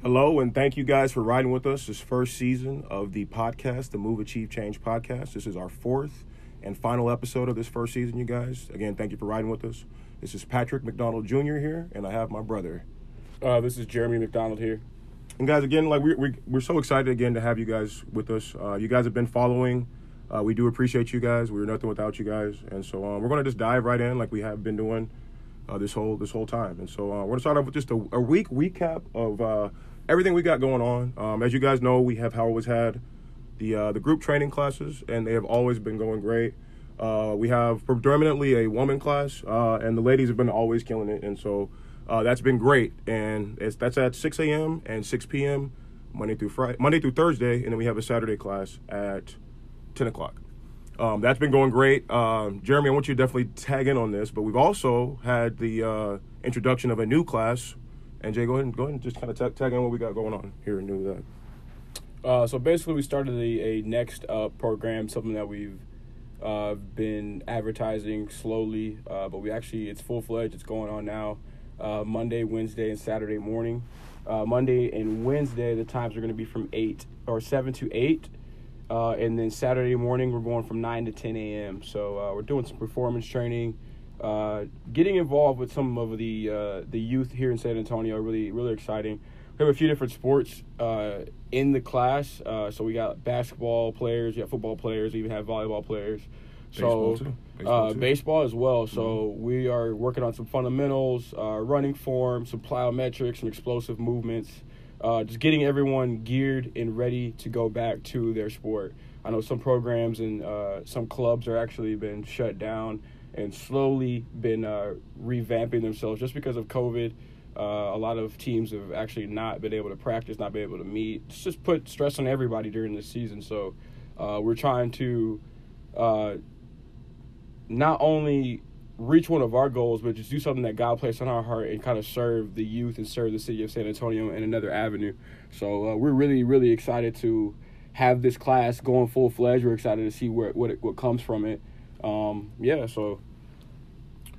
Hello, and thank you guys for riding with us this first season of the podcast, the Move Achieve Change podcast. This is our fourth and final episode of this first season, you guys. Again, thank you for riding with us. This is Patrick McDonald Jr. here, and I have my brother. Uh, this is Jeremy McDonald here. And guys, again, like we, we, we're so excited again to have you guys with us. Uh, you guys have been following. Uh, we do appreciate you guys. We're nothing without you guys, and so um, we're going to just dive right in like we have been doing uh, this whole this whole time. And so uh, we're going to start off with just a, a week recap of uh, everything we got going on. Um, as you guys know, we have always had the uh, the group training classes, and they have always been going great. Uh, we have predominantly a woman class, uh, and the ladies have been always killing it, and so uh, that's been great. And it's, that's at 6 a.m. and 6 p.m. Monday through Friday, Monday through Thursday, and then we have a Saturday class at 10 o'clock. Um, that's been going great. Um, Jeremy, I want you to definitely tag in on this, but we've also had the uh, introduction of a new class. And Jay, go ahead and go ahead and just kind of tag, tag in what we got going on here and do that. Uh, so basically, we started a, a next up program, something that we've uh, been advertising slowly, uh, but we actually it's full fledged. It's going on now, uh, Monday, Wednesday, and Saturday morning. Uh, Monday and Wednesday, the times are going to be from eight or seven to eight, uh, and then Saturday morning we're going from nine to ten a.m. So we're doing some performance training, getting involved with some of the the youth here in San Antonio. Really, really exciting we have a few different sports uh, in the class. Uh, so we got basketball players, we got football players, we even have volleyball players. Baseball so too. Baseball uh, baseball as well. So we are working on some fundamentals, uh, running form, some plyometrics, some explosive movements. Uh, just getting everyone geared and ready to go back to their sport. I know some programs and uh, some clubs are actually been shut down and slowly been revamping themselves just because of COVID. Uh, a lot of teams have actually not been able to practice, not been able to meet. It's just put stress on everybody during this season. So uh, we're trying to uh, not only reach one of our goals, but just do something that God placed on our heart and kind of serve the youth and serve the city of San Antonio in another avenue. So uh, we're really, really excited to have this class going full fledged. We're excited to see where what it, what comes from it. Um, yeah, so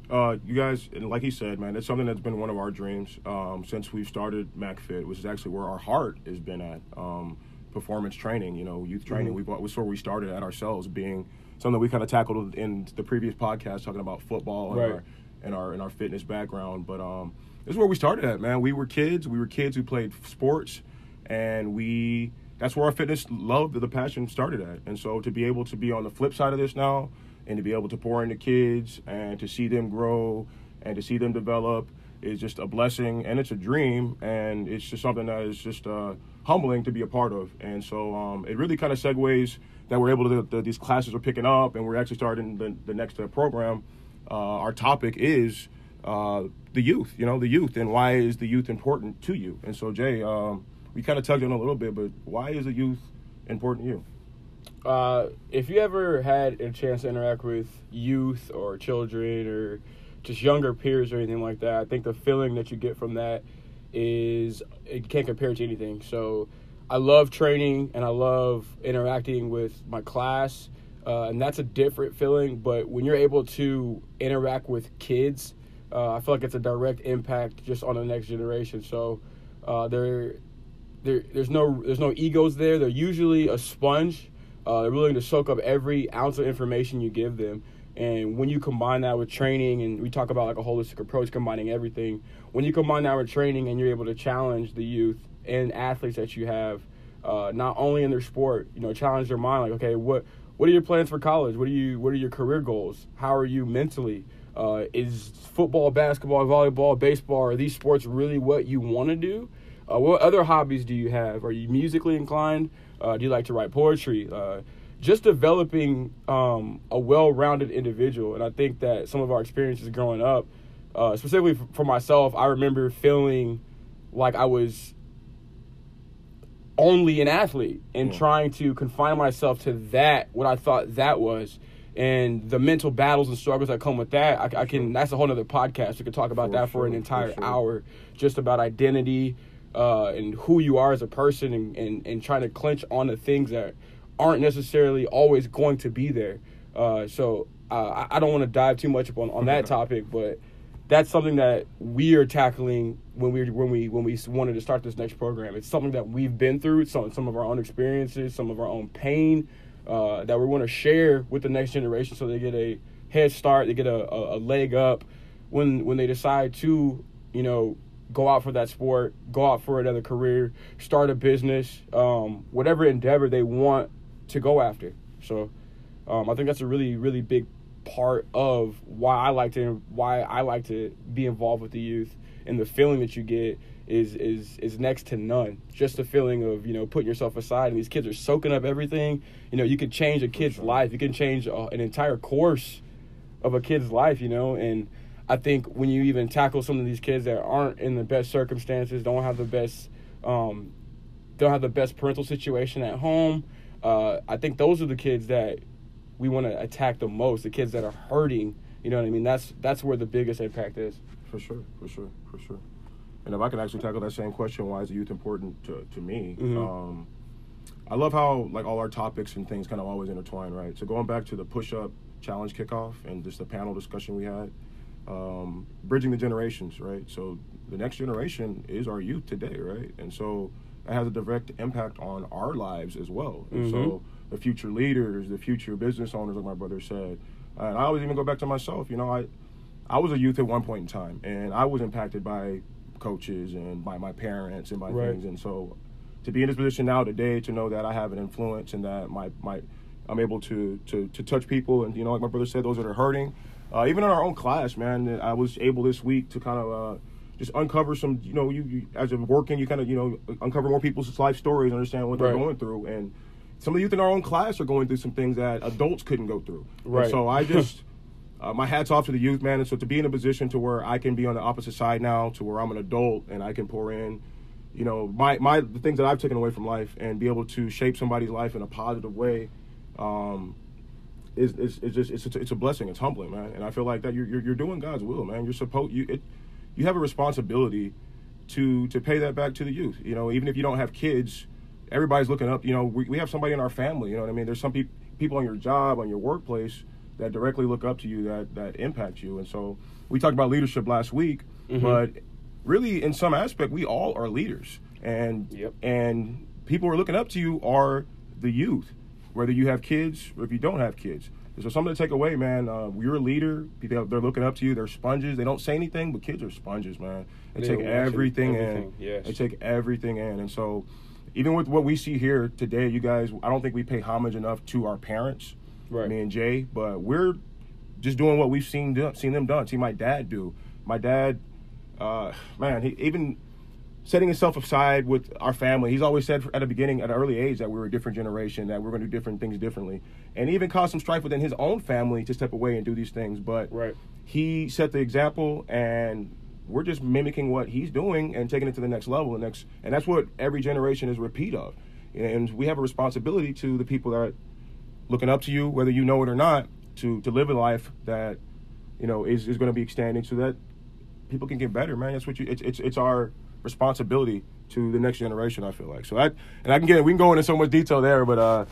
Uh, you guys, and like he said, man, it's something that's been one of our dreams um, since we've started MacFit, which is actually where our heart has been at. Um, performance training, you know, youth training. Mhm. We we sort of we started at ourselves being something we kind of tackled in the previous podcast, talking about football and Right. our and our and our fitness background. But um, this is where we started at, man. We were kids. We were kids who played sports, and we that's where our fitness love, the passion started at. And so to be able to be on the flip side of this now, and to be able to pour into kids and to see them grow and to see them develop is just a blessing and it's a dream and it's just something that is just uh, humbling to be a part of. And so um, it really kind of segues that we're able to, these classes are picking up and we're actually starting the, the next uh, program. Uh, our topic is uh, the youth, you know, the youth and why is the youth important to you? And so, Jay, um, we kind of touched on a little bit, but why is the youth important to you? Uh, if you ever had a chance to interact with youth or children or just younger peers or anything like that, I think the feeling that you get from that is it can't compare to anything. So I love training and I love interacting with my class, uh, and that's a different feeling. But when you're able to interact with kids, uh, I feel like it's a direct impact just on the next generation. So uh, there, there, there's no there's no egos there. They're usually a sponge. Uh, they're willing to soak up every ounce of information you give them. And when you combine that with training, and we talk about like a holistic approach, combining everything. When you combine that with training, and you're able to challenge the youth and athletes that you have, uh, not only in their sport, you know, challenge their mind. Like, okay, what what are your plans for college? What are you what are your career goals? How are you mentally? Uh, is football, basketball, volleyball, baseball, are these sports really what you want to do? Uh, what other hobbies do you have? Are you musically inclined? Uh, do you like to write poetry? Uh, just developing um, a well-rounded individual, and I think that some of our experiences growing up, uh, specifically for myself, I remember feeling like I was only an athlete and trying to confine myself to that what I thought that was. And the mental battles and struggles that come with that, I, I can. That's a whole other podcast. We could talk about For that for an entire for sure. hour, just about identity uh, and who you are as a person, and, and, and trying to clinch on the things that aren't necessarily always going to be there. Uh, so uh, I, I don't want to dive too much up on, on that topic, but that's something that we are tackling when we when we when we wanted to start this next program. It's something that we've been through, some some of our own experiences, some of our own pain uh, that we want to share with the next generation, so they get a head start, they get a, a, a leg up when when they decide to you know go out for that sport, go out for another career, start a business, um, whatever endeavor they want to go after. So um, I think that's a really really big part of why I like to why I like to be involved with the youth and the feeling that you get is is is next to none. Just the feeling of you know putting yourself aside and these kids are soaking up everything. You know you can change a kid's life. You can change a, an entire course of a kid's life. You know and I think when you even tackle some of these kids that aren't in the best circumstances, don't have the best um, don't have the best parental situation at home. Uh, I think those are the kids that we want to attack the most, the kids that are hurting. You know what I mean? That's that's where the biggest impact is. For sure, for sure, for sure. And if I could actually tackle that same question, why is youth important to, to me? Mm-hmm. Um, I love how like all our topics and things kind of always intertwine, right? So going back to the push-up challenge kickoff and just the panel discussion we had, um, bridging the generations, right? So the next generation is our youth today, right? And so it has a direct impact on our lives as well. And mm-hmm. so the future leaders, the future business owners, like my brother said. And I always even go back to myself. You know, I I was a youth at one point in time, and I was impacted by coaches and by my parents and by right. things. And so, to be in this position now today, to know that I have an influence and that my my I'm able to to to touch people, and you know, like my brother said, those that are hurting. Uh, even in our own class, man, I was able this week to kind of uh, just uncover some. You know, you, you as I'm working, you kind of you know uncover more people's life stories, understand what they're going through, and some of the youth in our own class are going through some things that adults couldn't go through. Right. And so I just, uh, my hat's off to the youth, man. And so to be in a position to where I can be on the opposite side now, to where I'm an adult and I can pour in, you know, my my the things that I've taken away from life and be able to shape somebody's life in a positive way. Um, is, is, is just it's a, it's a blessing. It's humbling, man. And I feel like that you're, you're, you're doing God's will, man. You're supposed you it, you have a responsibility to to pay that back to the youth. You know, even if you don't have kids, everybody's looking up. You know, we, we have somebody in our family. You know what I mean? There's some pe- people on your job, on your workplace that directly look up to you, that that impact you. And so we talked about leadership last week, mm-hmm. but really, in some aspect, we all are leaders, and yep. and people who are looking up to you are the youth, whether you have kids or if you don't have kids. So something to take away, man. Uh, you're a leader. People they're looking up to you. They're sponges. They don't say anything, but kids are sponges, man. They, they take everything, everything, in. Yes. They take everything in, and so even with what we see here today, you guys, I don't think we pay homage enough to our parents, right. me and Jay, but we're just doing what we've seen do, seen them done. See my dad do. My dad, uh, man, he even setting himself aside with our family. He's always said at the beginning, at an early age, that we were a different generation, that we're going to do different things differently, and even caused some strife within his own family to step away and do these things. But right. he set the example, and we're just mimicking what he's doing and taking it to the next level. And next, and that's what every generation is a repeat of. And we have a responsibility to the people that are looking up to you, whether you know it or not, to to live a life that you know is, is going to be extending, so that people can get better. Man, that's what you. It's it's it's our responsibility to the next generation. I feel like so. I and I can get we can go into so much detail there, but uh,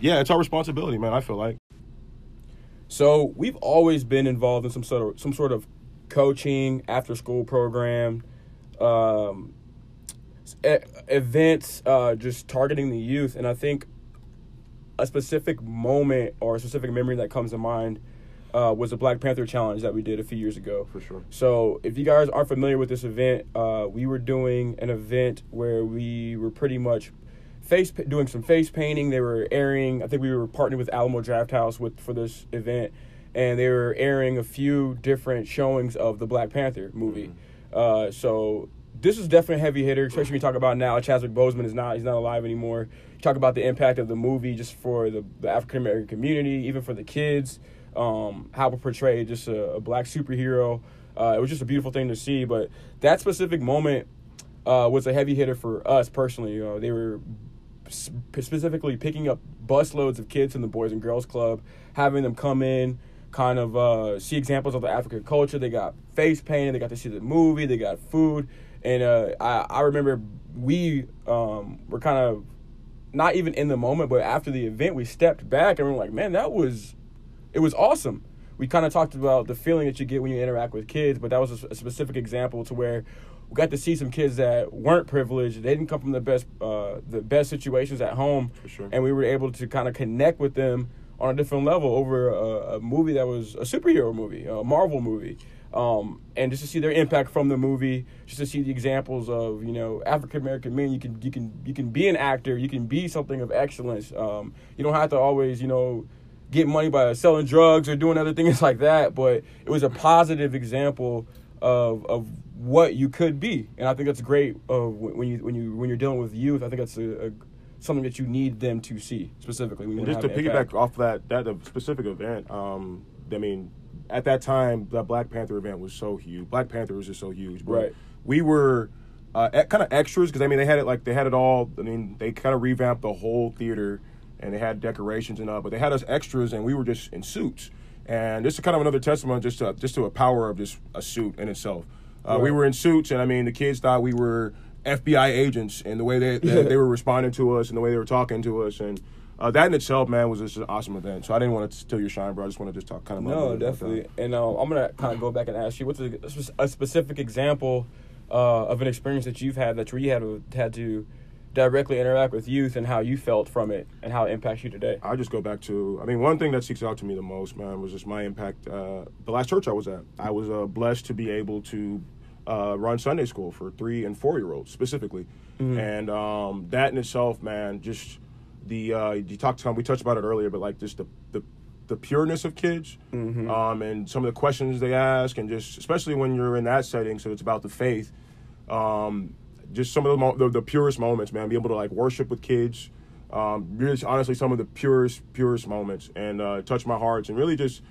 yeah, it's our responsibility, man. I feel like. So we've always been involved in some sort of some sort of coaching, after school program, um, events, uh, just targeting the youth. And I think a specific moment or a specific memory that comes to mind uh, was the Black Panther Challenge that we did a few years ago. For sure. So if you guys aren't familiar with this event, uh, we were doing an event where we were pretty much face doing some face painting. They were airing. I think we were partnered with Alamo Drafthouse with for this event and they were airing a few different showings of the Black Panther movie. Mm-hmm. Uh, so this is definitely a heavy hitter, especially when you talk about now Chadwick Boseman is not he's not alive anymore. You talk about the impact of the movie just for the, the African American community, even for the kids. Um, how it portrayed just a, a black superhero. Uh, it was just a beautiful thing to see. But that specific moment uh, was a heavy hitter for us personally. You know, they were specifically picking up busloads of kids in the Boys and Girls Club, having them come in kind of uh, see examples of the African culture. They got face painting. They got to see the movie. They got food. And uh, I, I remember we um, were kind of not even in the moment, but after the event, we stepped back and we are like, man, that was, it was awesome. we kind of talked about the feeling that you get when you interact with kids, but that was a, a, specific example to where we got to see some kids that weren't privileged. They didn't come from the best uh, the best situations at home, sure. and we were able to kind of connect with them on a different level over a, a, movie that was a superhero movie, a Marvel movie. Um, and just to see their impact from the movie, just to see the examples of you know African American men, you can you can you can be an actor, you can be something of excellence. Um, you don't have to always you know get money by selling drugs or doing other things like that, but it was a positive example of of what you could be, and I think that's great. Uh, when you when you when you're dealing with youth, I think that's a, a something that you need them to see specifically. Just to piggyback off that that specific event, um, I mean, at that time, the Black Panther event was so huge. Black Panther was just so huge. But right. We were uh, kind of extras because I mean they had it like they had it all. I mean they kind of revamped the whole theater and they had decorations and all, but they had us extras and we were just in suits. And this is kind of another testament just to just to a power of just a suit in itself. Uh, right. We were in suits, and I mean the kids thought we were FBI agents, and the way they they, they were responding to us and the way they were talking to us and uh, that in itself, man, was just an awesome event. So I didn't want to steal your shine, bro. I just want to just talk kind of. No, definitely. And uh, I'm gonna kind of go back and ask you, what's a, a specific example uh, of an experience that you've had that you had had to directly interact with youth and how you felt from it and how it impacts you today? I just go back to, I mean, one thing that sticks out to me the most, man, was just my impact. Uh, the last church I was at, I was uh, blessed to be able to uh, run Sunday school for three and four year olds specifically, mm-hmm. and um, that in itself, man, just the uh, you talked to him, we touched about it earlier, but like just the the, the pureness of kids, mm-hmm. um, and some of the questions they ask, and just especially when you're in that setting, so it's about the faith. Um, just some of the, mo- the, the purest moments, man. Be able to like worship with kids. Um, really, honestly, some of the purest, purest moments, and uh, touch my hearts, and really just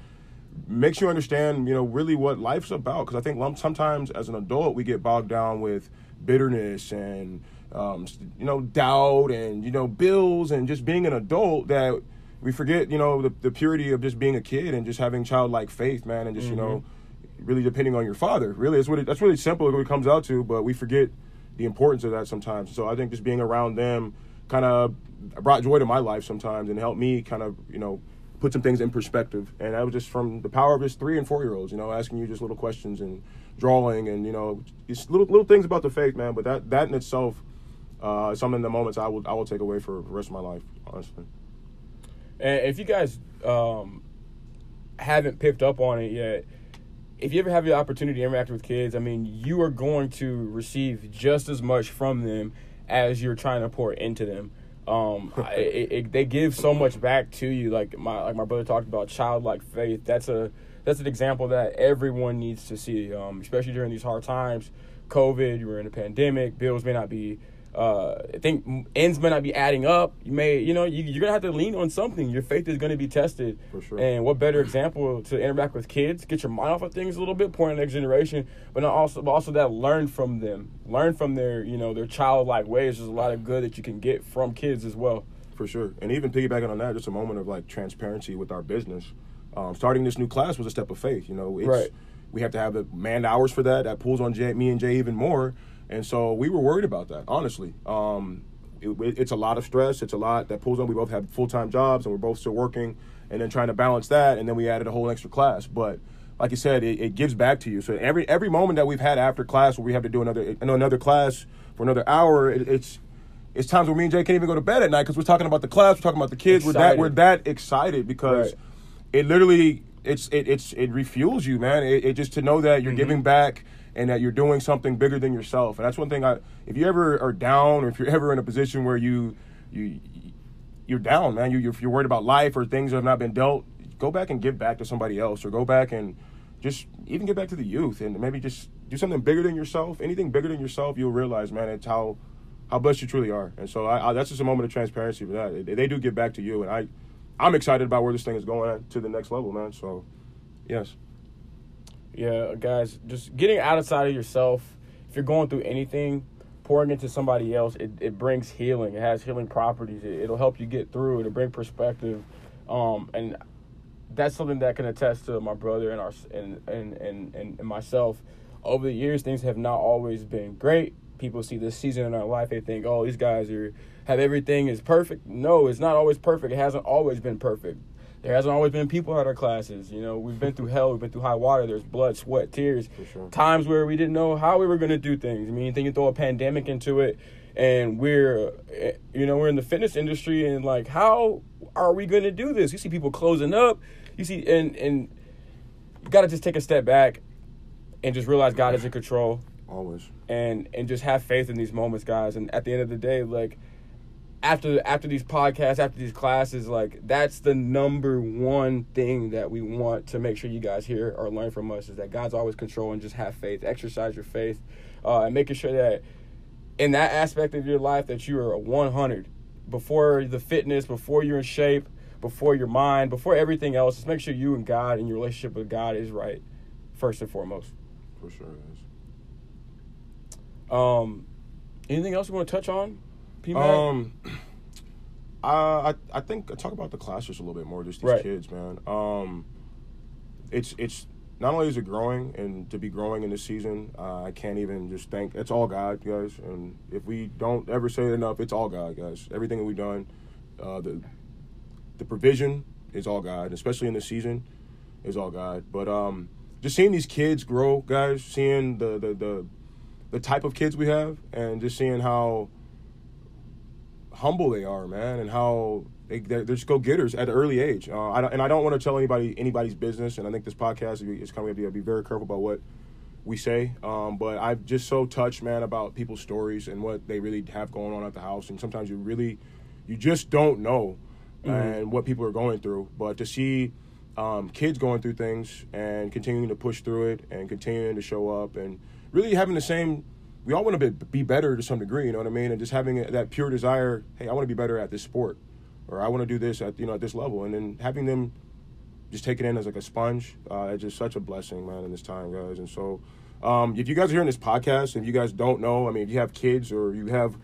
makes you understand, you know, really what life's about. Because I think sometimes as an adult we get bogged down with bitterness and um, you know, doubt and, you know, bills and just being an adult that we forget, you know, the, the purity of just being a kid and just having childlike faith, man, and just, mm-hmm. you know, mm-hmm. really depending on your father. Really, it's what it, that's really simple what it comes out to, but we forget the importance of that sometimes. So I think just being around them kind of brought joy to my life sometimes and helped me kind of, you know, put some things in perspective. And that was just from the power of just three and four year olds, you know, asking you just little questions and drawing and, you know, just little little things about the faith, man. But that that in itself uh, something in the moments I will I will take away for the rest of my life, honestly. And if you guys um, haven't picked up on it yet, if you ever have the opportunity to interact with kids, I mean, you are going to receive just as much from them as you're trying to pour into them. Um, it, it, they give so much back to you. Like my like my brother talked about childlike faith. That's a that's an example that everyone needs to see, um, especially during these hard times. COVID, you were in a pandemic. Bills may not be uh, I think ends may not be adding up. You may, you know, you, are gonna have to lean on something. Your faith is gonna be tested. For sure. And what better example to interact with kids, get your mind off of things a little bit, pour in the next generation, but not also, but also that learn from them, learn from their, you know, their childlike ways. There's a lot of good that you can get from kids as well. For sure. And even piggybacking on that, just a moment of like transparency with our business. Um, starting this new class was a step of faith. You know, it's, right. we have to have the man hours for that. That pulls on Jay, me and Jay even more and so we were worried about that, honestly. Um, it, it's a lot of stress. It's a lot that pulls on. We both have full time jobs and we're both still working, and then trying to balance that. And then we added a whole extra class. But like you said, it, it gives back to you. So every every moment that we've had after class where we have to do another another class for another hour, it, it's it's times where me and Jay can't even go to bed at night because we're talking about the class, we're talking about the kids. Excited. We're that we're that excited because right. it literally it's it it's it refuels you, man. It, it just to know that you're mm-hmm. giving back and that you're doing something bigger than yourself. And that's one thing I if you ever are down or if you're ever in a position where you you you're down, man, you you're, you're worried about life or things that have not been dealt, go back and give back to somebody else or go back and just even get back to the youth and maybe just do something bigger than yourself. Anything bigger than yourself, you'll realize, man, it's how how blessed you truly are. And so I, I, that's just a moment of transparency for that. They, they do give back to you, and I I'm excited about where this thing is going to the next level, man. So yes. Yeah, guys, just getting outside of yourself. If you're going through anything, pouring into somebody else, it, it brings healing. It has healing properties. It, will help you get through. It'll bring perspective. Um, and that's something that can attest to my brother and our and and, and, and myself. Over the years, things have not always been great. People see this season in our life, they think, "Oh, these guys are have everything is perfect." No, it's not always perfect. It hasn't always been perfect there hasn't always been people at our classes. You know, we've been through hell, we've been through high water. There's blood, sweat, tears. Sure. Times where we didn't know how we were going to do things. I mean, then you throw a pandemic into it, and we're, eh, you know, we're in the fitness industry, and like, how are we going to do this? You see people closing up. You see, and and you got to just take a step back and just realize God is in control Always. and and just have faith in these moments, guys. And at the end of the day, like after after these podcasts, after these classes, like that's the number one thing that we want to make sure you guys hear or learn from us is that God's always control and just have faith, exercise your faith, uh, and making sure that in that aspect of your life that you are a 100 before the fitness, before you're in shape, before your mind, before everything else. Just make sure you and God and your relationship with God is right first and foremost. For sure. Guys. Um, anything else you want to touch on? P-Mac? Um, I I I think talk about the class just a little bit more. Just these Right. kids, man. Um, it's it's not only is it growing and to be growing in this season, uh, I can't even just thank. It's all God, guys. And if we don't ever say it enough, it's all God, guys. Everything that we've done, uh, the the provision is all God, especially in this season, is all God. But um, just seeing these kids grow, guys, seeing the the the, the type of kids we have, and just seeing how humble they are, man, and how they, they're, they're just go getters at an early age. Uh, I and I don't want to tell anybody anybody's business, and I think this podcast is kind of to be very careful about what we say. Um, but I'm just so touched, man, about people's stories and what they really have going on at the house, and sometimes you really, you just don't know, and what people are going through. But to see um, kids going through things and continuing to push through it and continuing to show up and really having the same we all want to be, be better to some degree, you know what I mean? And just having that pure desire, hey, I want to be better at this sport, or I want to do this at you know at this level, and then having them just take it in as like a sponge, uh, it's just such a blessing, man, in this time, guys. And so, um, if you guys are hearing this podcast, and you guys don't know, I mean, if you have kids or you have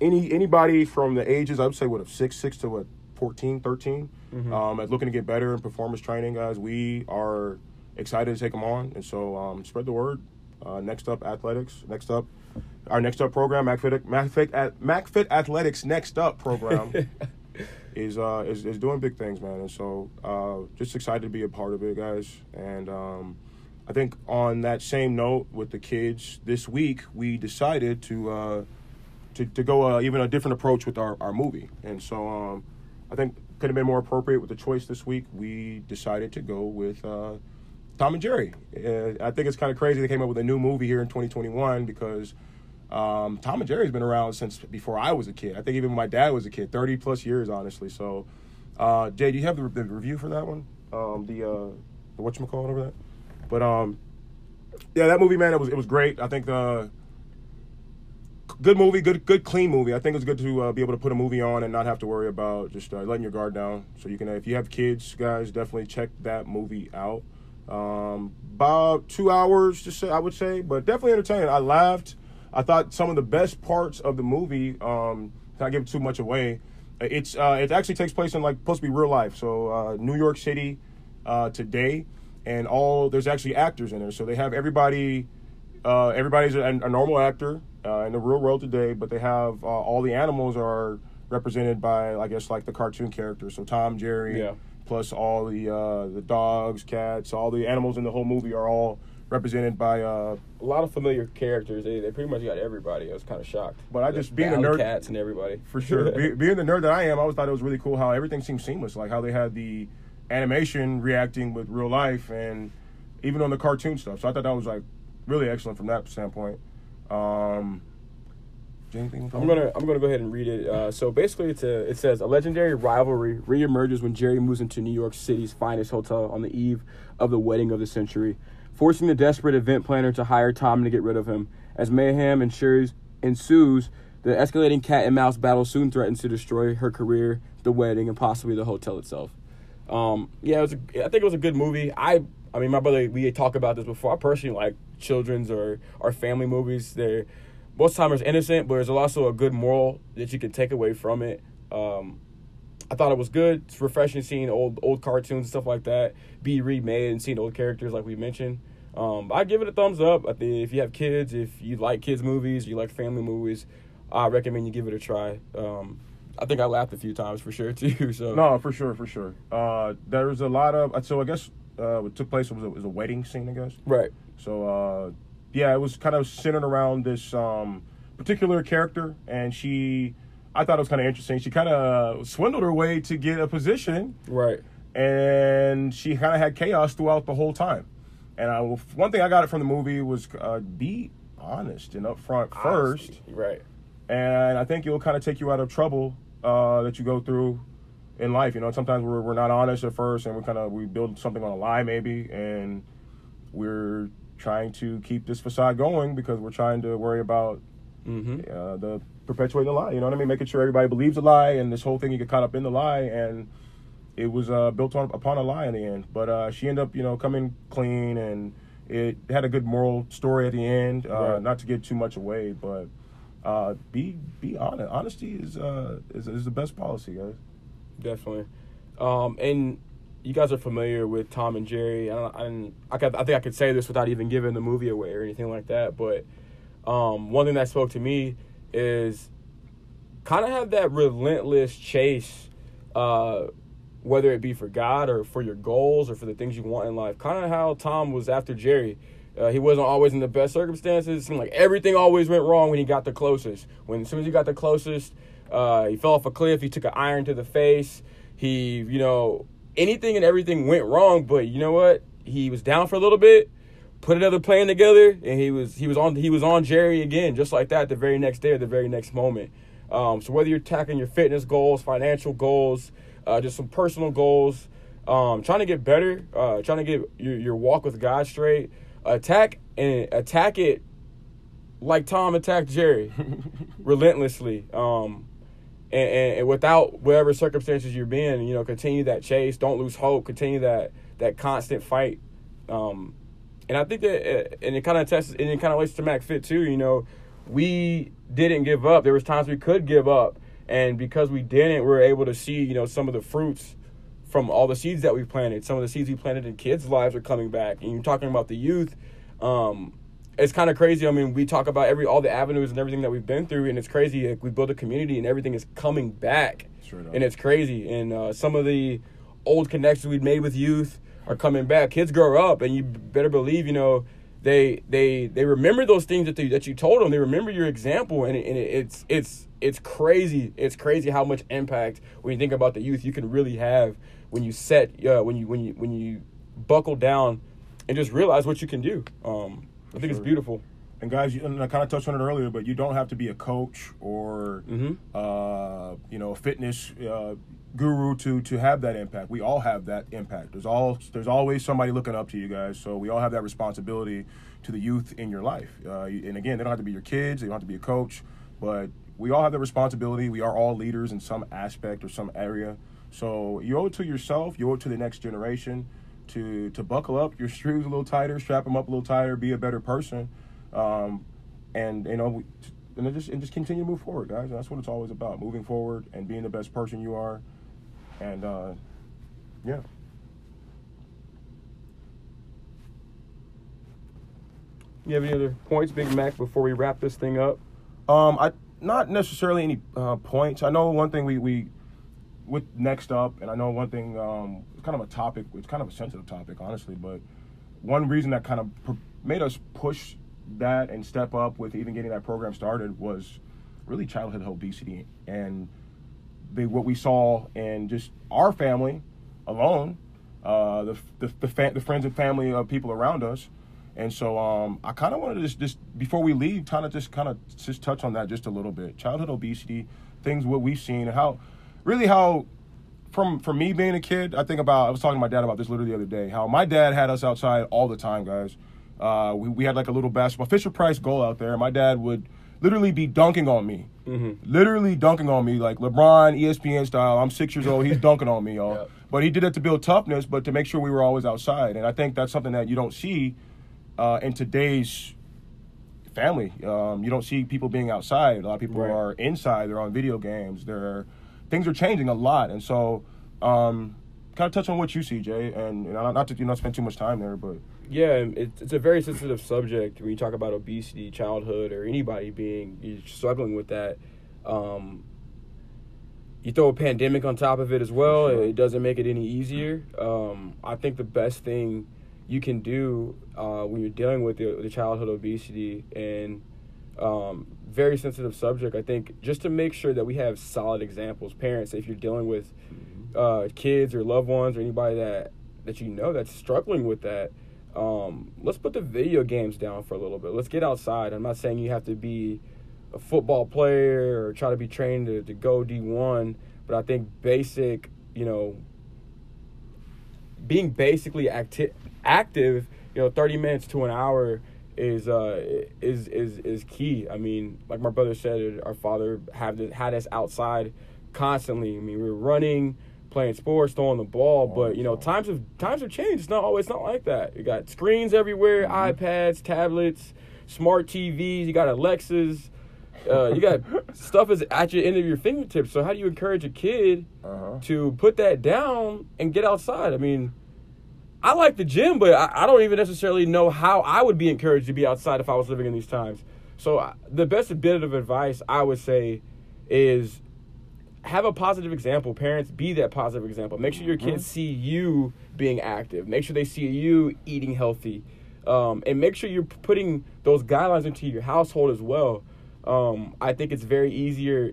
any anybody from the ages, I would say what of six, six to what 14, 13, um, at looking to get better in performance training, guys, we are excited to take them on, and so um, spread the word. Uh, next up, athletics. Next up, our next up program, MacFit, MacFit, at MacFit Athletics. Next up program is uh is, is doing big things, man. And so uh, just excited to be a part of it, guys. And um, I think on that same note with the kids, this week we decided to uh, to to go uh, even a different approach with our, our movie. And so um, I think could have been more appropriate with the choice this week. We decided to go with. Uh, Tom and Jerry. Uh, I think it's kind of crazy they came up with a new movie here in 2021 because um, Tom and Jerry's been around since before I was a kid. I think even my dad was a kid, 30 plus years, honestly. So, uh, Jay, do you have the, the review for that one? Um, the uh, the whatchamacallit over that? But um, yeah, that movie, man, it was it was great. I think the good movie, good good clean movie. I think it's good to uh, be able to put a movie on and not have to worry about just uh, letting your guard down. So you can, if you have kids, guys, definitely check that movie out. Um, about two hours, just say, I would say, but definitely entertaining. I laughed. I thought some of the best parts of the movie. Um, not give too much away. It's uh, it actually takes place in like supposed to be real life. So uh, New York City uh, today, and all there's actually actors in there. So they have everybody. Uh, everybody's a, a normal actor uh, in the real world today, but they have uh, all the animals are represented by I guess like the cartoon characters. So Tom, Jerry, Yeah. Plus all the uh, the dogs, cats, all the animals in the whole movie are all represented by. Uh, a lot of familiar characters. They, they pretty much got everybody. I was kind of shocked. But I The just- being a nerd- cats and everybody for sure. Be, being the nerd that I am, I always thought it was really cool how everything seemed seamless, like how they had the animation reacting with real life, and even on the cartoon stuff. So I thought that was like really excellent from that standpoint. Um, anything? I'm gonna I'm gonna go ahead and read it. Uh, so basically, it's a, it says a legendary rivalry reemerges when Jerry moves into New York City's finest hotel on the eve of the wedding of the century, forcing the desperate event planner to hire Tom to get rid of him. As mayhem ensures, ensues, the escalating cat and mouse battle soon threatens to destroy her career, the wedding, and possibly the hotel itself. Um, yeah, it was. A, I think it was a good movie. I, I mean, my brother, we talked about this before. I personally like children's or or family movies. They're most times it's innocent, but there's also a good moral that you can take away from it. Um, I thought it was good. It's refreshing seeing old old cartoons and stuff like that be remade and seeing old characters like we mentioned. Um, I give it a thumbs up. I think if you have kids, if you like kids movies, you like family movies, I recommend you give it a try. Um, I think I laughed a few times for sure too. So No, for sure, for sure. Uh, there's a lot of so I guess uh, what took place was a, was a wedding scene, I guess. right, So uh, yeah, it was kind of centered around this um, particular character, and she, I thought it was kind of interesting. She kind of swindled her way to get a position, right, and she kind of had chaos throughout the whole time. And I, one thing I got it from the movie was uh, be honest and upfront first, right, and I think it will kind of take you out of trouble uh, that you go through in life. You know, sometimes we're we're not honest at first, and we kind of we build something on a lie maybe, and we're trying to keep this facade going because we're trying to worry about mm-hmm. uh, the perpetuating the lie. You know what I mean? Making sure everybody believes the lie, and this whole thing you get caught up in the lie, and it was uh, built on upon a lie in the end. But uh, she ended up, you know, coming clean, and it had a good moral story at the end. Uh, Right. Not to give too much away, but uh, be be honest. Honesty is uh is, is the best policy, guys. definitely. Um, and you guys are familiar with Tom and Jerry. I, don't, I, I, could, I think I could say this without even giving the movie away or anything like that. But um, one thing that spoke to me is kind of have that relentless chase, uh, whether it be for God or for your goals or for the things you want in life. Kind of how Tom was after Jerry. Uh, he wasn't always in the best circumstances. It seemed like everything always went wrong when he got the closest. When as soon as he got the closest, uh, he fell off a cliff. He took an iron to the face. He, you know, anything and everything went wrong. But you know what? He was down for a little bit, put another plan together, and he was he was on he was on Jerry again, just like that. The very next day, or the very next moment. Um, so whether you're tackling your fitness goals, financial goals, uh, just some personal goals, um, trying to get better, uh, trying to get your, your walk with God straight, attack and attack it like Tom attacked Jerry, relentlessly. Um, and, and, without whatever circumstances you're being, you know, continue that chase. Don't lose hope. Continue that that constant fight. Um, and I think that, uh, and it kind of tests, and it kind of relates to MacFit too. You know, we didn't give up. There was times we could give up, and because we didn't, we were able to see, you know, some of the fruits from all the seeds that we planted. Some of the seeds we planted in kids' lives are coming back. And you're talking about the youth. Um, it's kind of crazy. I mean, we talk about every all the avenues and everything that we've been through, and it's crazy. Like, we built a community, and everything is coming back, up. and it's crazy. And uh, some of the old connections we've made with youth are coming back. Kids grow up, and you better believe, you know, they they they remember those things that they, that you told them. They remember your example, and, it, and it, it's it's it's crazy. It's crazy how much impact when you think about the youth you can really have when you set uh, when you when you when you buckle down and just realize what you can do. Um, I think it's beautiful. And guys, you, and I kind of touched on it earlier, but you don't have to be a coach or Mhm. uh, you know a fitness uh, guru to to have that impact. We all have that impact. There's all there's always somebody looking up to you guys, so we all have that responsibility to the youth in your life. Uh, and again, they don't have to be your kids, they don't have to be a coach, but we all have that responsibility. We are all leaders in some aspect or some area. So you owe it to yourself, you owe it to the next generation to to buckle up your screws a little tighter, strap them up a little tighter, be a better person, um, and you know, we- and just and just continue to move forward, guys. And that's what it's always about: moving forward and being the best person you are. And uh, yeah, You have any other points, Big Mac, before we wrap this thing up? um, I not necessarily any uh, points. I know one thing we we with next up, and I know one thing. Um, it's kind of a topic. It's kind of a sensitive topic, honestly. But one reason that kind of pr- made us push that and step up with even getting that program started was really childhood obesity and the, what we saw in just our family alone, uh, the the the, fa- the friends and family of people around us. And so um, I kind of wanted to just, just before we leave, kind of just kind of just touch on that just a little bit. Childhood obesity, things what we've seen, and how really how from from me being a kid, I think about I was talking to my dad about this literally the other day. How my dad had us outside all the time, guys. Uh, we we had like a little basketball Fisher Price goal out there. and My dad would literally be dunking on me, literally dunking on me like LeBron, ESPN style. I'm six years old, he's dunking on me, y'all. Yep. But he did it to build toughness, but to make sure we were always outside. And I think that's something that you don't see uh, in today's family. Um, you don't see people being outside. A lot of people Right. are inside. They're on video games. They're things are changing a lot, and so um, kind of touch on what you see, Jay, and, and not to you know spend too much time there, but Yeah, it's, it's a very sensitive subject when you talk about obesity, childhood, or anybody being struggling with that. Um, you throw a pandemic on top of it as well. Sure. It doesn't make it any easier. Um, I think the best thing you can do uh, when you're dealing with the, the childhood obesity and um, very sensitive subject, I think just to make sure that we have solid examples, parents, if you're dealing with uh, kids or loved ones or anybody that that you know that's struggling with that, um, let's put the video games down for a little bit. Let's get outside. I'm not saying you have to be a football player or try to be trained to, to go D1, but I think basic, you know, being basically acti- active, you know, 30 minutes to an hour is uh is is is key. I mean, like my brother said, our father had had us outside constantly. I mean, we were running, playing sports, throwing the ball, but you know, times have times have changed. It's not always not like that. You got screens everywhere, iPads, tablets, smart TVs. You got Alexas. Uh, you got stuff is at your end of your fingertips. So how do you encourage a kid Uh-huh. to put that down and get outside? I mean, I like the gym, but I, I don't even necessarily know how I would be encouraged to be outside if I was living in these times. So the best bit of advice I would say is have a positive example. Parents, be that positive example. Make sure your kids see you being active. Make sure they see you eating healthy, um, and make sure you're putting those guidelines into your household as well. Um, I think it's very easier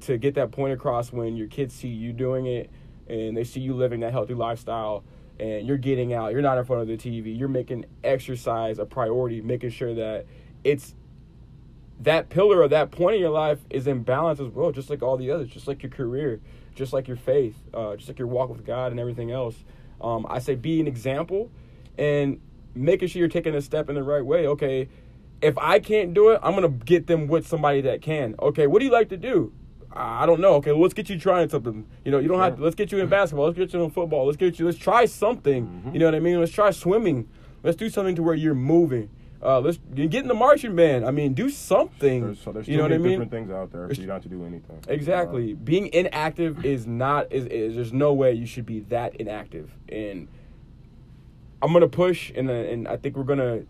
to get that point across when your kids see you doing it and they see you living that healthy lifestyle and you're getting out you're not in front of the tv you're making exercise a priority making sure that it's that pillar or that point in your life is in balance as well just like all the others just like your career just like your faith uh, just like your walk with god and everything else um, i say be an example and making sure you're taking a step in the right way okay if I can't do it, I'm gonna get them with somebody that can. Okay, what do you like to do? I don't know. Okay, well, let's get you trying something. You know, you don't have to. Let's get you in basketball. Let's get you in football. Let's get you. Let's try something. You know what I mean? Let's try swimming. Let's do something to where you're moving. Uh, let's get in the marching band. I mean, do something. There's, so there's you know what I many mean? different things out there for you don't have to do anything. Exactly. Being inactive is not is, is there's no way you should be that inactive. And I'm gonna push, and uh, and I think we're gonna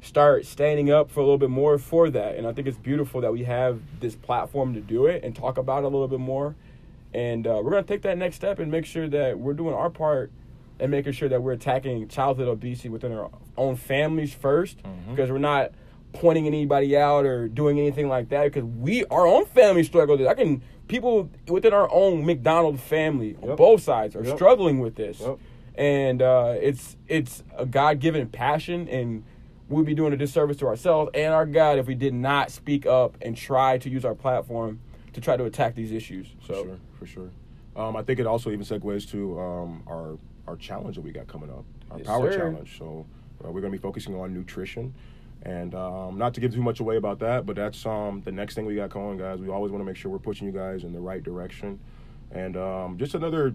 start standing up for a little bit more for that. And I think it's beautiful that we have this platform to do it and talk about it a little bit more. And uh, we're gonna take that next step and make sure that we're doing our part and making sure that we're attacking childhood obesity within our own families 1st because we're not pointing anybody out or doing anything like that because we our own family struggle with it. I can people within our own McDonald family on both sides are Yep. struggling with this, Yep. and uh, it's it's a God given passion, and we'd be doing a disservice to ourselves and our God if we did not speak up and try to use our platform to try to attack these issues. For sure, for sure. Um, I think it also even segues to um, our our challenge that we got coming up, our Yes, power sir. challenge. So uh, we're going to be focusing on nutrition, and um, not to give too much away about that, but that's um, the next thing we got going, guys. We always want to make sure we're pushing you guys in the right direction, and um, just another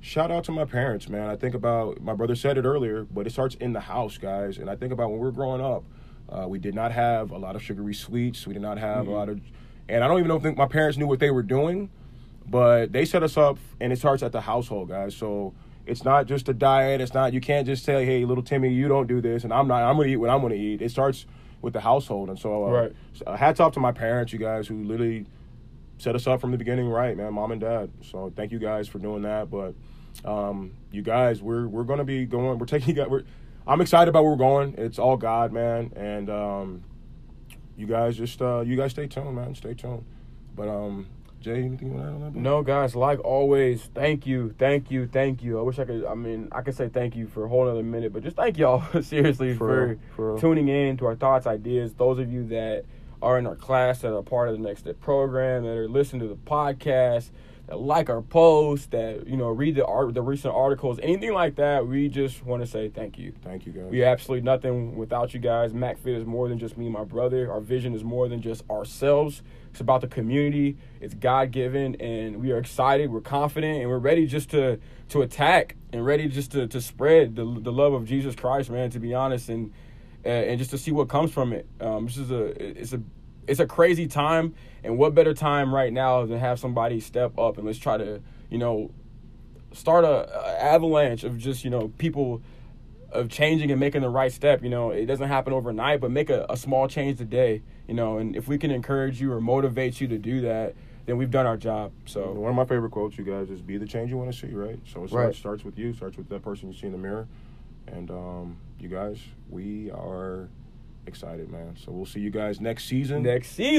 shout out to my parents, man. I think about my brother said it earlier, but it starts in the house, guys. And I think about when we were growing up, uh, we did not have a lot of sugary sweets. We did not have a lot of, and I don't even know think my parents knew what they were doing, but they set us up, and it starts at the household, guys. So it's not just a diet. It's not you can't just say, hey, little Timmy, you don't do this, and I'm not. I'm gonna eat what I'm gonna eat. It starts with the household, and so uh, Right. uh, hats off to my parents, you guys, who literally set us up from the beginning right, man, mom and dad. So thank you guys for doing that. But um, you guys, we're we're gonna be going. We're taking. We're, I'm excited about where we're going. It's all God, man, and um, you guys just uh, you guys stay tuned, man. Stay tuned. But um, Jay, anything you want to add on that? bro? No, guys, like always, thank you, thank you, thank you. I wish I could, I mean, I could say thank you for a whole other minute, but just thank y'all, seriously, For for, for tuning in to our thoughts, ideas. Those of you that are in our class, that are part of the Next Step program, that are listening to the podcast, like our posts, that, you know, read the art, the recent articles, anything like that, we just want to say thank you. Thank you guys. We absolutely nothing without you guys. MacFit is more than just me and my brother. Our vision is more than just ourselves. It's about the community. It's God given, and we are excited. We're confident, and we're ready just to to attack and ready just to, to spread the the love of Jesus Christ, man. To be honest, and and just to see what comes from it. Um, this is a it's a it's a crazy time, and what better time right now than have somebody step up and let's try to you know start a, a avalanche of just you know people of changing and making the right step. You know, it doesn't happen overnight, but make a, a small change today. You know, and if we can encourage you or motivate you to do that, then we've done our job. So one of my favorite quotes, you guys, is "Be the change you want to see." Right. So it right. starts with you. Starts with that person you see in the mirror, and um, you guys, we are excited, man. So we'll see you guys next season. Next season.